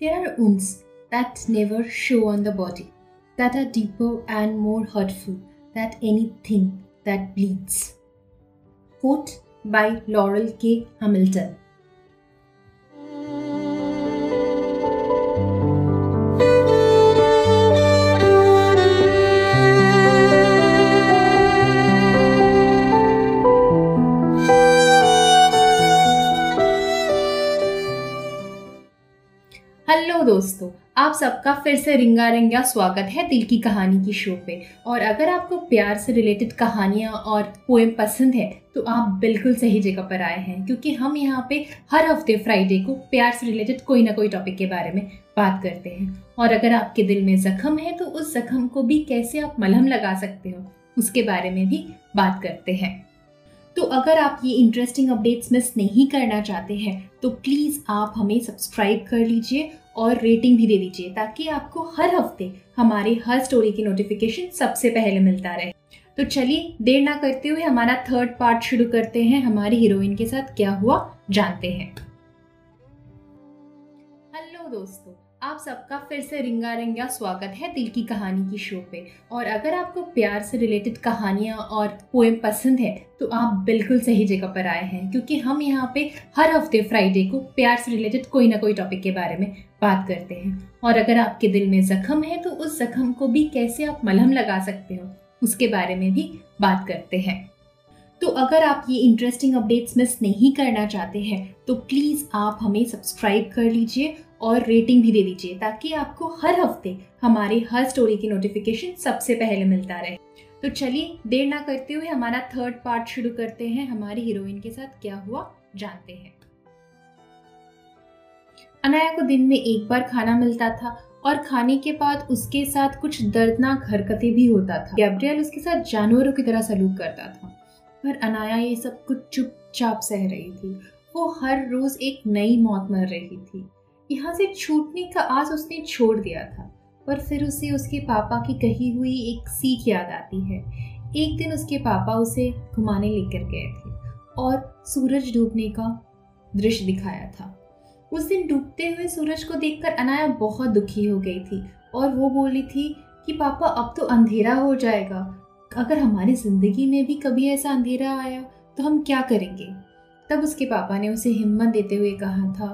There are wounds that never show on the body, that are deeper and more hurtful than anything that bleeds. Quote by Laurel K. Hamilton. Hello दोस्तों, आप सबका फिर से रिंगा रिंगा स्वागत है दिल की कहानी की शो पे। और अगर आपको प्यार से रिलेटेड कहानियाँ और पोएम पसंद है तो आप बिल्कुल सही जगह पर आए हैं, क्योंकि हम यहाँ पे हर हफ़्ते फ्राइडे को प्यार से रिलेटेड कोई ना कोई टॉपिक के बारे में बात करते हैं। और अगर आपके दिल में जख्म है तो उस जख्म को भी कैसे आप मलहम लगा सकते हो, उसके बारे में भी बात करते हैं। तो अगर आप ये इंटरेस्टिंग अपडेट्स मिस नहीं करना चाहते हैं तो प्लीज़ आप हमें सब्सक्राइब कर लीजिए और रेटिंग भी दे दीजिए, ताकि आपको हर हफ़्ते हमारे हर स्टोरी की नोटिफिकेशन सबसे पहले मिलता रहे। तो चलिए, देर ना करते हुए हमारा थर्ड पार्ट शुरू करते हैं। हमारी हीरोइन के साथ क्या हुआ, जानते हैं। हेलो दोस्तों। आप सबका फिर से रिंगा रिंगा स्वागत है दिल की कहानी की शो पे। और अगर आपको प्यार से रिलेटेड कहानियाँ और पोएम पसंद है तो आप बिल्कुल सही जगह पर आए हैं, क्योंकि हम यहाँ पे हर हफ़्ते फ्राइडे को प्यार से रिलेटेड कोई ना कोई टॉपिक के बारे में बात करते हैं। और अगर आपके दिल में जख्म है तो उस जख्म को भी कैसे आप मलहम लगा सकते हो, उसके बारे में भी बात करते हैं। तो अगर आप ये इंटरेस्टिंग अपडेट्स मिस नहीं करना चाहते हैं तो प्लीज़ आप हमें सब्सक्राइब कर लीजिए और रेटिंग भी दे दीजिए, ताकि आपको हर हफ़्ते हमारे हर स्टोरी की नोटिफिकेशन सबसे पहले मिलता रहे। तो चलिए, देर ना करते हुए हमारा थर्ड पार्ट शुरू करते हैं। हमारी हीरोइन के साथ क्या हुआ, जानते हैं। अनाया को दिन में एक बार खाना मिलता था और खाने के बाद उसके साथ कुछ दर्दनाक हरकतें भी होता था। गैब्रियल उसके साथ जानवरों की तरह सलूक करता था। पर अनाया ये सब कुछ चुपचाप सह रही थी। वो हर रोज एक नई मौत मर रही थी। यहाँ से छूटने का आस उसने छोड़ दिया था, पर फिर उसे उसके पापा की कही हुई एक सीख याद आती है। एक दिन उसके पापा उसे घुमाने लेकर गए थे और सूरज डूबने का दृश्य दिखाया था। उस दिन डूबते हुए सूरज को देखकर अनाया बहुत दुखी हो गई थी और वो बोली थी कि, पापा, अब तो अंधेरा हो जाएगा। अगर हमारी ज़िंदगी में भी कभी ऐसा अंधेरा आया तो हम क्या करेंगे? तब उसके पापा ने उसे हिम्मत देते हुए कहा था,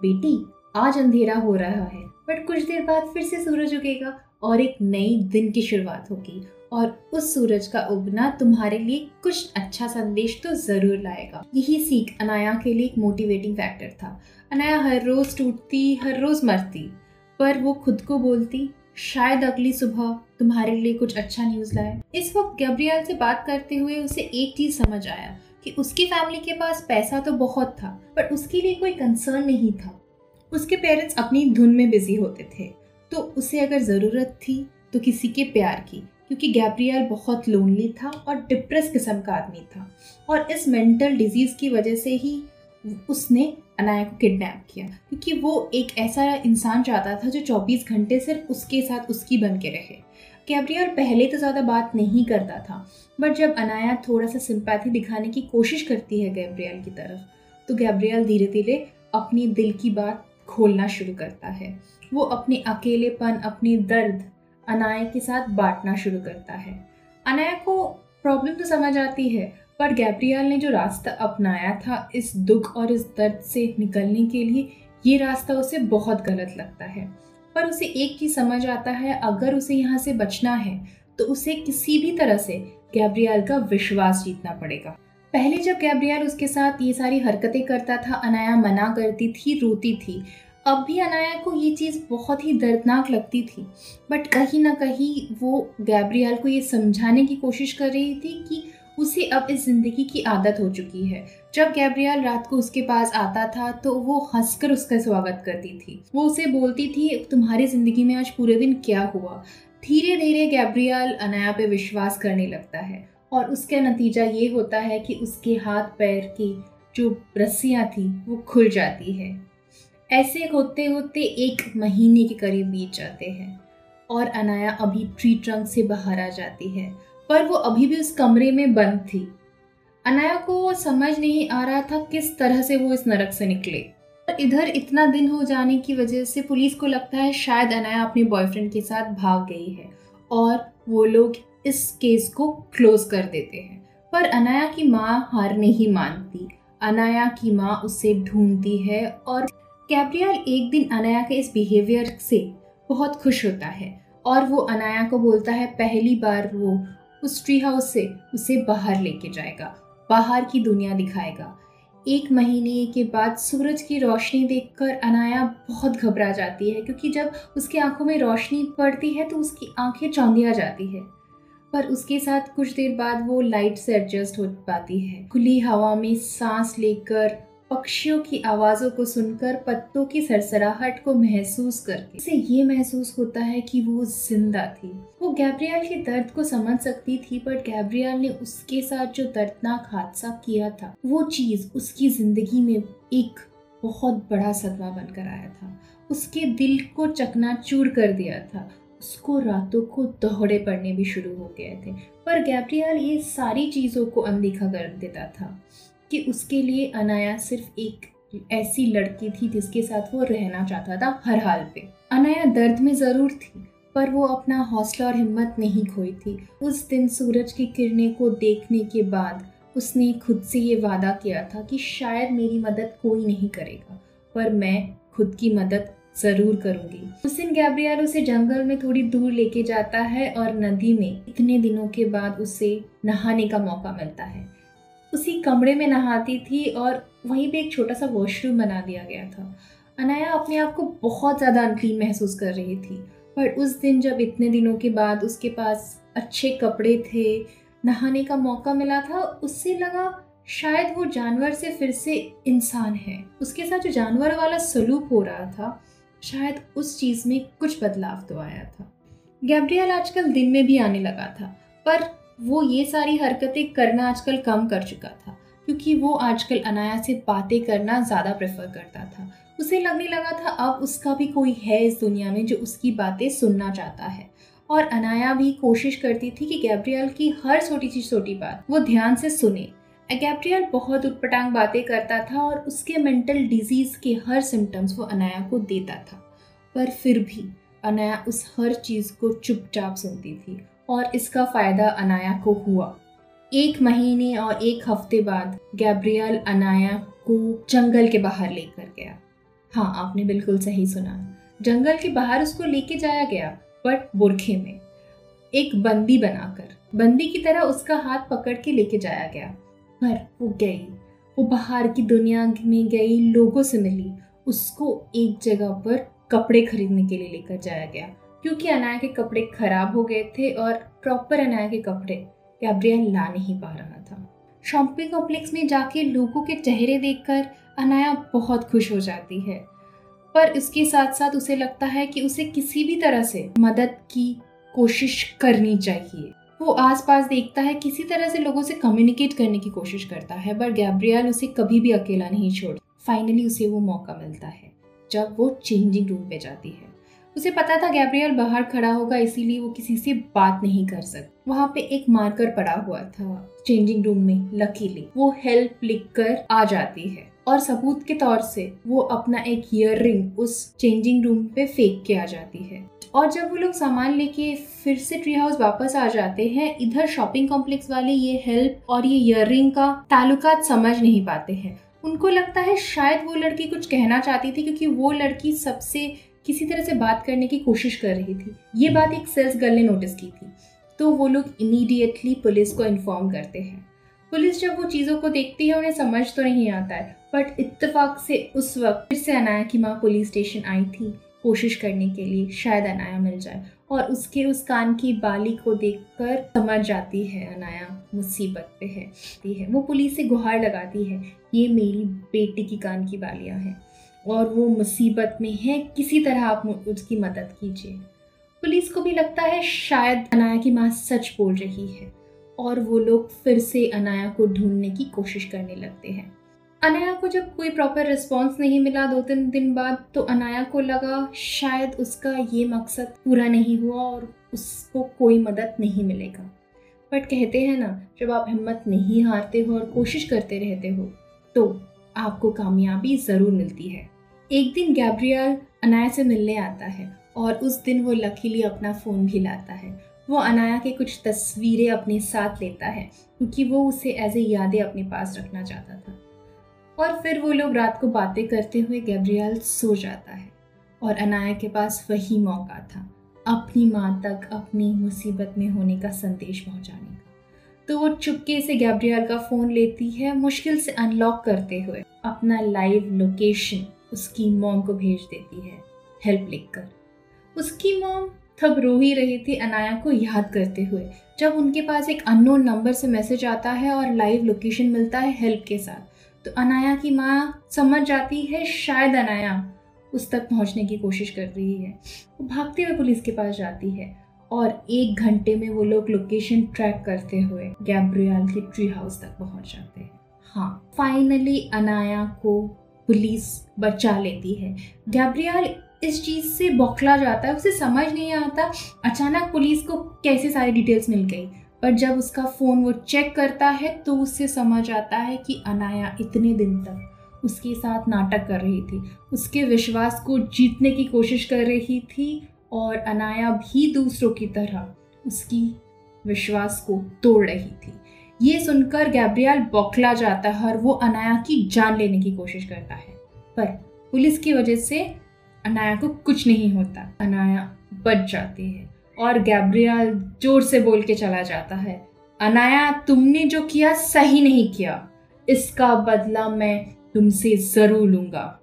बेटी आज अंधेरा हो रहा है बट कुछ देर बाद फिर से सूरज उगेगा और एक नई दिन की शुरुआत होगी और उस सूरज का उगना तुम्हारे लिए कुछ अच्छा संदेश तो ज़रूर लाएगा। यही सीख अनाया के लिए एक मोटिवेटिंग फैक्टर था। अनाया हर रोज टूटती, हर रोज मरती, पर वो खुद को बोलती, शायद अगली सुबह तुम्हारे लिए कुछ अच्छा न्यूज़ लाए। इस वक्त गैब्रियल से बात करते हुए उसे एक चीज़ समझ आया कि उसकी फैमिली के पास पैसा तो बहुत था, पर उसके लिए कोई कंसर्न नहीं था। उसके पेरेंट्स अपनी धुन में बिज़ी होते थे। तो उसे अगर ज़रूरत थी तो किसी के प्यार की, क्योंकि गैब्रियल बहुत लोनली था और डिप्रेस किस्म का आदमी था। और इस मेंटल डिज़ीज़ की वजह से ही उसने अनाया को किडनैप किया, क्योंकि वो एक ऐसा इंसान चाहता था जो 24 घंटे सिर्फ़ उसके साथ उसकी बन के रहे। गैब्रियल पहले तो ज़्यादा बात नहीं करता था बट जब अनाया थोड़ा सा सिंपैथी दिखाने की कोशिश करती है गैब्रियल की तरफ़ तो गैब्रियल धीरे धीरे अपनी दिल की बात खोलना शुरू करता है। वो अपने अकेलेपन, अपनी दर्द, अनाया के साथ बांटना शुरू करता है। अनाया को प्रॉब्लम तो समझ आती है, पर गैब्रियल ने जो रास्ता अपनाया था इस दुख और इस दर्द से निकलने के लिए, ये रास्ता उसे बहुत गलत लगता है। पर उसे एक चीज़ समझ आता है, अगर उसे यहाँ से बचना है तो उसे किसी भी तरह से गैब्रियल का विश्वास जीतना पड़ेगा। पहले जब गैब्रियल उसके साथ ये सारी हरकतें करता था, अनाया मना करती थी, रोती थी। अब भी अनाया को ये चीज़ बहुत ही दर्दनाक लगती थी। बट कहीं ना कहीं वो गैब्रियल को ये समझाने की कोशिश कर रही थी कि उसे अब इस ज़िंदगी की आदत हो चुकी है। जब गैब्रियल रात को उसके पास आता था तो वो हंसकर उसका स्वागत करती थी। वो उसे बोलती थी, तुम्हारी ज़िंदगी में आज पूरे दिन क्या हुआ? धीरे धीरे गैब्रियल अनाया पे विश्वास करने लगता है। और उसका नतीजा ये होता है कि उसके हाथ पैर की जो रस्सियाँ थी, वो खुल जाती है। ऐसे होते होते एक महीने के करीब बीत जाते हैं और अनाया अभी ट्री ट्रंक से बाहर आ जाती है, पर वो अभी भी उस कमरे में बंद थी। अनाया को समझ नहीं आ रहा था किस तरह से वो इस नरक से निकले। इधर इतना दिन हो जाने की वजह से पुलिस को लगता है शायद अनाया अपने बॉयफ्रेंड के साथ भाग गई है और वो लोग इस केस को क्लोज कर देते हैं। पर अनाया की माँ हार नहीं मानती। अनाया की माँ उसे ढूंढती है और कैप्रियल एक दिन अनाया के इस बिहेवियर से बहुत खुश होता है और वो अनाया को बोलता है, पहली बार वो उस ट्री हाउस से उसे बाहर लेके जाएगा। बाहर की दुनिया दिखाएगा। एक महीने के बाद सूरज की रोशनी देखकर अनाया बहुत घबरा जाती है, क्योंकि जब उसकी आँखों में रोशनी पड़ती है तो उसकी आँखें चौंधिया जाती है। पर उसके साथ कुछ देर बाद वो लाइट से एडजस्ट हो पाती है। खुली हवा में सांस लेकर, पक्षियों की आवाज़ों को सुनकर, पत्तों की सरसराहट को महसूस करके। इसे ये महसूस होता है कि वो ज़िंदा थी। वो गैब्रियल के दर्द को समझ सकती थी पर गैब्रियल ने उसके साथ जो दर्दनाक हादसा किया था, वो चीज़ उसकी ज़िंदगी में एक बहुत बड़ा सदमा बनकर आया था। उसके दिल को चकनाचूर कर दिया था। उसको रातों को दौड़े पड़ने भी शुरू हो गए थे। पर गैब्रियल ये सारी चीज़ों को अनदेखा कर देता था कि उसके लिए अनाया सिर्फ़ एक ऐसी लड़की थी जिसके साथ वो रहना चाहता था हर हाल पे। अनाया दर्द में ज़रूर थी, पर वो अपना हौसला और हिम्मत नहीं खोई थी। उस दिन सूरज की किरणें को देखने के बाद उसने खुद से ये वादा किया था कि शायद मेरी मदद कोई नहीं करेगा, पर मैं खुद की मदद ज़रूर करूँगी। उस दिन गैब्रियल उसे जंगल में थोड़ी दूर लेके जाता है और नदी में इतने दिनों के बाद उसे नहाने का मौका मिलता है। उसी कमरे में नहाती थी और वहीं पे एक छोटा सा वॉशरूम बना दिया गया था। अनाया अपने आप को बहुत ज़्यादा अनक्लीन महसूस कर रही थी, पर उस दिन जब इतने दिनों के बाद उसके पास अच्छे कपड़े थे, नहाने का मौका मिला था, उससे लगा शायद वो जानवर से फिर से इंसान है। उसके साथ जो जानवर वाला सलूक हो रहा था शायद उस चीज़ में कुछ बदलाव तो आया था। गैब्रियल आजकल दिन में भी आने लगा था, पर वो ये सारी हरकतें करना आजकल कम कर चुका था, क्योंकि वो आजकल अनाया से बातें करना ज़्यादा प्रेफर करता था। उसे लगने लगा था अब उसका भी कोई है इस दुनिया में जो उसकी बातें सुनना चाहता है, और अनाया भी कोशिश करती थी कि गैब्रियल की हर छोटी सी छोटी बात वो ध्यान से सुने। गैब्रियल बहुत उटपटांग बातें करता था और उसके मेंटल डिज़ीज़ के हर सिम्टम्स वो अनाया को देता था। पर फिर भी अनाया उस हर चीज़ को चुपचाप सुनती थी और इसका फ़ायदा अनाया को हुआ। एक महीने और एक हफ़्ते बाद गैब्रियल अनाया को जंगल के बाहर लेकर गया। हाँ आपने बिल्कुल सही सुना। जंगल के बाहर उसको लेके जाया गया, बट बुरखे में। एक बंदी बनाकर। बंदी की तरह उसका हाथ पकड़ के लेके जाया गया। पर वो गई। वो बाहर की दुनिया में गई, लोगों से मिली। उसको एक जगह पर कपड़े खरीदने के लिए लेकर जाया गया। क्योंकि अनाया के कपड़े खराब हो गए थे और प्रॉपर अनाया के कपड़े गैब्रियल ला नहीं पा रहा था। शॉपिंग कॉम्प्लेक्स में जाके लोगों के चेहरे देखकर अनाया बहुत खुश हो जाती है। पर इसके साथ साथ उसे लगता है कि उसे किसी भी तरह से मदद की कोशिश करनी चाहिए। वो आसपास देखता है, किसी तरह से लोगों से कम्युनिकेट करने की कोशिश करता है, पर गैब्रियल उसे कभी भी अकेला नहीं छोड़ फाइनली उसे वो मौका मिलता है, जब वो चेंजिंग रूम पे जाती है। उसे पता था गैब्रियल बाहर खड़ा होगा, इसीलिए वो किसी से बात नहीं कर सकती। वहाँ पे एक मार्कर पड़ा हुआ था चेंजिंग रूम में लकीली वो हेल्प लिख कर आ जाती है। और सबूत के तौर से वो अपना एक ईयर रिंग उस चेंजिंग रूम पे फेंक के आ जाती है। और जब वो लोग सामान लेके फिर से ट्री हाउस वापस आ जाते हैं, इधर शॉपिंग कॉम्प्लेक्स वाले ये हेल्प और ये इयर का ताल्लुकात समझ नहीं पाते हैं। उनको लगता है शायद वो लड़की कुछ कहना चाहती थी क्योंकि वो लड़की सबसे किसी तरह से बात करने की कोशिश कर रही थी। ये बात एक सेल्स गर्ल ने नोटिस की थी। तो वो लोग इमीडिएटली पुलिस को इन्फॉर्म करते हैं। पुलिस जब वो चीज़ों को देखती है, उन्हें समझ तो नहीं आता है बट इत्तेफाक से उस वक्त फिर से अनाया की माँ पुलिस स्टेशन आई थी। कोशिश करने के लिए शायद अनाया मिल जाए। और उसके उस कान की बाली को देखकर समझ जाती है अनाया मुसीबत पे है है। वो पुलिस से गुहार लगाती है, ये मेरी बेटी की कान की बालियाँ हैं और वो मुसीबत में है, किसी तरह आप उसकी मदद कीजिए। पुलिस को भी लगता है शायद अनाया की माँ सच बोल रही है और वो लोग फिर से अनाया को ढूँढने की कोशिश करने लगते हैं। अनाया को जब कोई प्रॉपर रिस्पॉन्स नहीं मिला दो तीन दिन बाद तो अनाया को लगा शायद उसका ये मकसद पूरा नहीं हुआ और उसको कोई मदद नहीं मिलेगा। बट कहते हैं ना, जब आप हिम्मत नहीं हारते हो और कोशिश करते रहते हो तो आपको कामयाबी ज़रूर मिलती है। एक दिन गैब्रियल अनाया से मिलने आता है और उस दिन वो लकीली अपना फ़ोन भी लाता है। वो अनाया के कुछ तस्वीरें अपने साथ लेता है, क्योंकि वो उसे एज ए यादें अपने पास रखना चाहता था। और फिर वो लोग रात को बातें करते हुए गैब्रियल सो जाता है और अनाया के पास वही मौका था, अपनी माँ तक अपनी मुसीबत में होने का संदेश पहुँचाने का। तो वो चुपके से गैब्रियल का फ़ोन लेती है, मुश्किल से अनलॉक करते हुए अपना लाइव लोकेशन उसकी मॉम को भेज देती है, हेल्प लिखकर। उसकी मॉम तब रो ही रही थी अनाया को याद करते हुए, जब उनके पास एक अननोन नंबर से मैसेज आता है और लाइव लोकेशन मिलता है हेल्प के साथ। तो अनाया की माँ समझ जाती है शायद अनाया उस तक पहुँचने की कोशिश कर रही है। वो भागते हुए पुलिस के पास जाती है और एक घंटे में वो लोग लोकेशन ट्रैक करते हुए गैब्रियल के ट्री हाउस तक पहुँच जाते हैं। हाँ फाइनली अनाया को पुलिस बचा लेती है। गैब्रियल इस चीज़ से बौखला जाता है, उसे समझ नहीं आता अचानक पुलिस को कैसे सारी डिटेल्स मिल गई। पर जब उसका फ़ोन वो चेक करता है तो उससे समझ आता है कि अनाया इतने दिन तक उसके साथ नाटक कर रही थी। उसके विश्वास को जीतने की कोशिश कर रही थी और अनाया भी दूसरों की तरह उसकी विश्वास को तोड़ रही थी। ये सुनकर गैब्रियल बौखला जाता है और वो अनाया की जान लेने की कोशिश करता है। पर पुलिस की वजह से अनाया को कुछ नहीं होता। अनाया बच जाती है। और गैब्रियल ज़ोर से बोल के चला जाता है। अनाया, तुमने जो किया सही नहीं किया। इसका बदला मैं तुमसे ज़रूर लूँगा।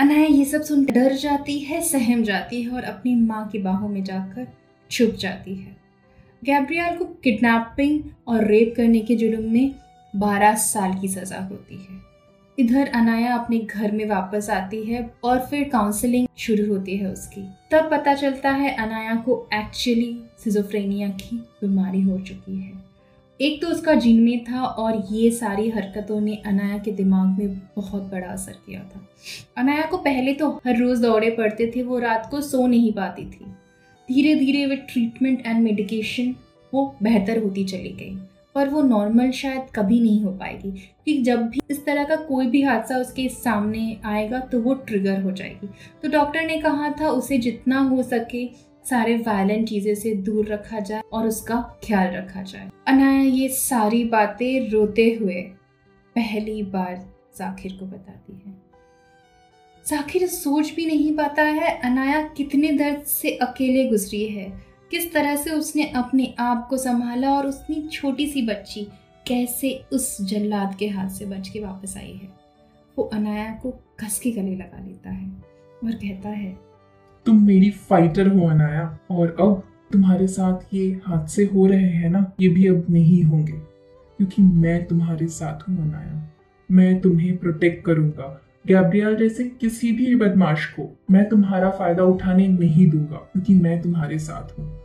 अनाया, ये सब सुन डर जाती है, सहम जाती है और अपनी माँ की बाहों में जाकर छुप जाती है। गैब्रियल को किडनैपिंग और रेप करने के जुर्म में 12 साल की सज़ा होती है। इधर अनाया अपने घर में वापस आती है और फिर काउंसलिंग शुरू होती है उसकी। तब पता चलता है अनाया को एक्चुअली सिजोफ्रेनिया की बीमारी हो चुकी है। एक तो उसका जीन में था और ये सारी हरकतों ने अनाया के दिमाग में बहुत बड़ा असर किया था। अनाया को पहले तो हर रोज़ दौड़े पड़ते थे, वो रात को सो नहीं पाती थी। धीरे धीरे वे ट्रीटमेंट एंड मेडिकेशन वो बेहतर होती चली गई। पर वो नॉर्मल शायद कभी नहीं हो पाएगी। क्योंकि जब भी इस तरह का कोई भी हादसा उसके सामने आएगा तो वो ट्रिगर हो जाएगी। तो डॉक्टर ने कहा था, उसे जितना हो सके सारे वायलेंट चीज़ें से दूर रखा जाए और उसका ख्याल रखा जाए। अनाया ये सारी बातें रोते हुए पहली बार जाकिर को बताती है। जाकिर सोच भी नहीं पाता है अनाया कितने दर्द से अकेले गुजरी है। किस तरह से उसने अपने आप को संभाला और उसने छोटी सी बच्ची कैसे उस जल्लाद के हाथ से बच के वापस आई है? वो अनाया को कस के गले लगा लेता है और कहता है, तुम मेरी फाइटर हो अनाया, और अब तुम्हारे साथ ये हादसे हो रहे हैं ना, ये भी अब नहीं होंगे, क्योंकि मैं तुम्हारे साथ हूँ अनाया। मैं तुम्हें प्रोटेक्ट करूँगा। गैब्रियल जैसे किसी भी बदमाश को मैं तुम्हारा फ़ायदा उठाने नहीं दूँगा, क्योंकि मैं तुम्हारे साथ हूँ।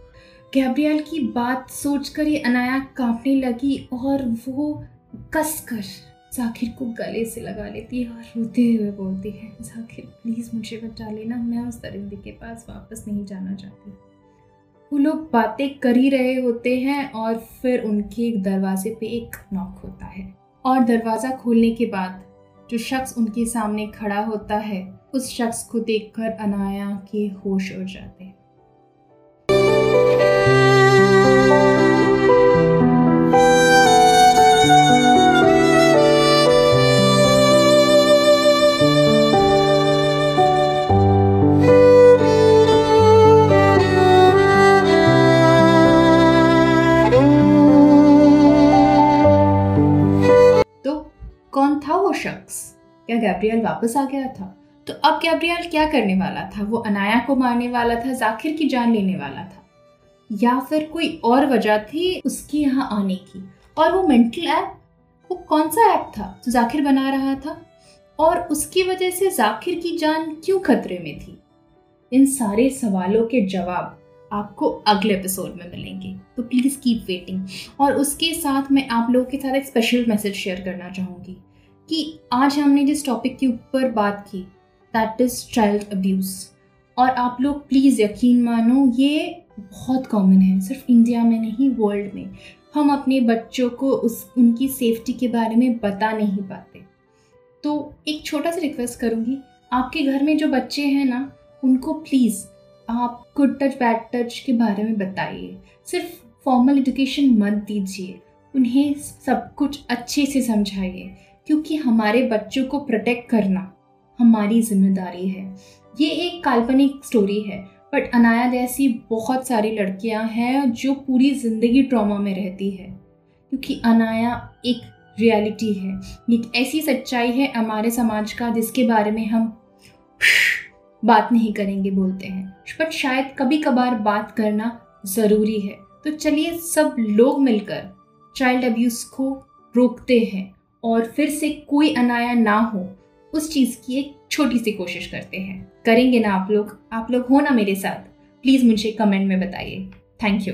गैब्रियल की बात सोचकर ही अनाया कांपने लगी और वो कसकर जाकिर को गले से लगा लेती है और रोते हुए बोलती है, जाकिर प्लीज़ मुझे बचा लेना, मैं उस दरिंदे के पास वापस नहीं जाना चाहती। वो लोग बातें कर ही रहे होते हैं और फिर उनके दरवाजे पे एक नॉक होता है और दरवाज़ा खोलने के बाद जो शख्स उनके सामने खड़ा होता है, उस शख्स को देखकर अनाया के होश उड़ जाते हैं। गैब्रियल वापस आ गया था। तो अब गैब्रियल क्या करने वाला था? वो अनाया को मारने वाला था, जाकिर की जान लेने वाला था। या फिर कोई और वजह थी उसकी यहाँ आने की? और वो मेंटल ऐप वो कौन सा ऐप था जो जाकिर बना रहा था? और उसकी वजह से जाकिर की जान क्यों खतरे में थी? इन सारे सवालों के जवाब आपको अगले एपिसोड में मिलेंगे। तो प्लीज़ कीप वेटिंग और उसके साथ मैं आप लोगों के साथ एक स्पेशल मैसेज शेयर करना चाहूँगी। कि आज हमने जिस टॉपिक के ऊपर बात की दैट इज़ चाइल्ड अब्यूज़ और आप लोग प्लीज़ यकीन मानो, ये बहुत कॉमन है, सिर्फ़ इंडिया में नहीं वर्ल्ड में। हम अपने बच्चों को उस, उनकी सेफ्टी के बारे में बता नहीं पाते। तो एक छोटा सा रिक्वेस्ट करूँगी, आपके घर में जो बच्चे हैं ना, उनको प्लीज़ आप गुड टच बैड टच के बारे में बताइए। सिर्फ़ फॉर्मल एजुकेशन मत दीजिए, उन्हें सब कुछ अच्छे से समझाइए। क्योंकि हमारे बच्चों को प्रोटेक्ट करना हमारी ज़िम्मेदारी है। ये एक काल्पनिक स्टोरी है बट अनाया जैसी बहुत सारी लड़कियाँ हैं जो पूरी ज़िंदगी ट्रॉमा में रहती है। क्योंकि अनाया एक रियलिटी है, एक ऐसी सच्चाई है हमारे समाज का जिसके बारे में हम बात नहीं करेंगे, बोलते हैं। बट शायद कभी कभार बात करना ज़रूरी है। तो चलिए सब लोग मिलकर चाइल्ड अब्यूज़ को रोकते हैं। और फिर से कोई अनाया ना हो, उस चीज़ की एक छोटी सी कोशिश करते हैं। करेंगे ना आप लोग? आप लोग हो ना मेरे साथ? प्लीज़ मुझे कमेंट में बताइए। Thank you.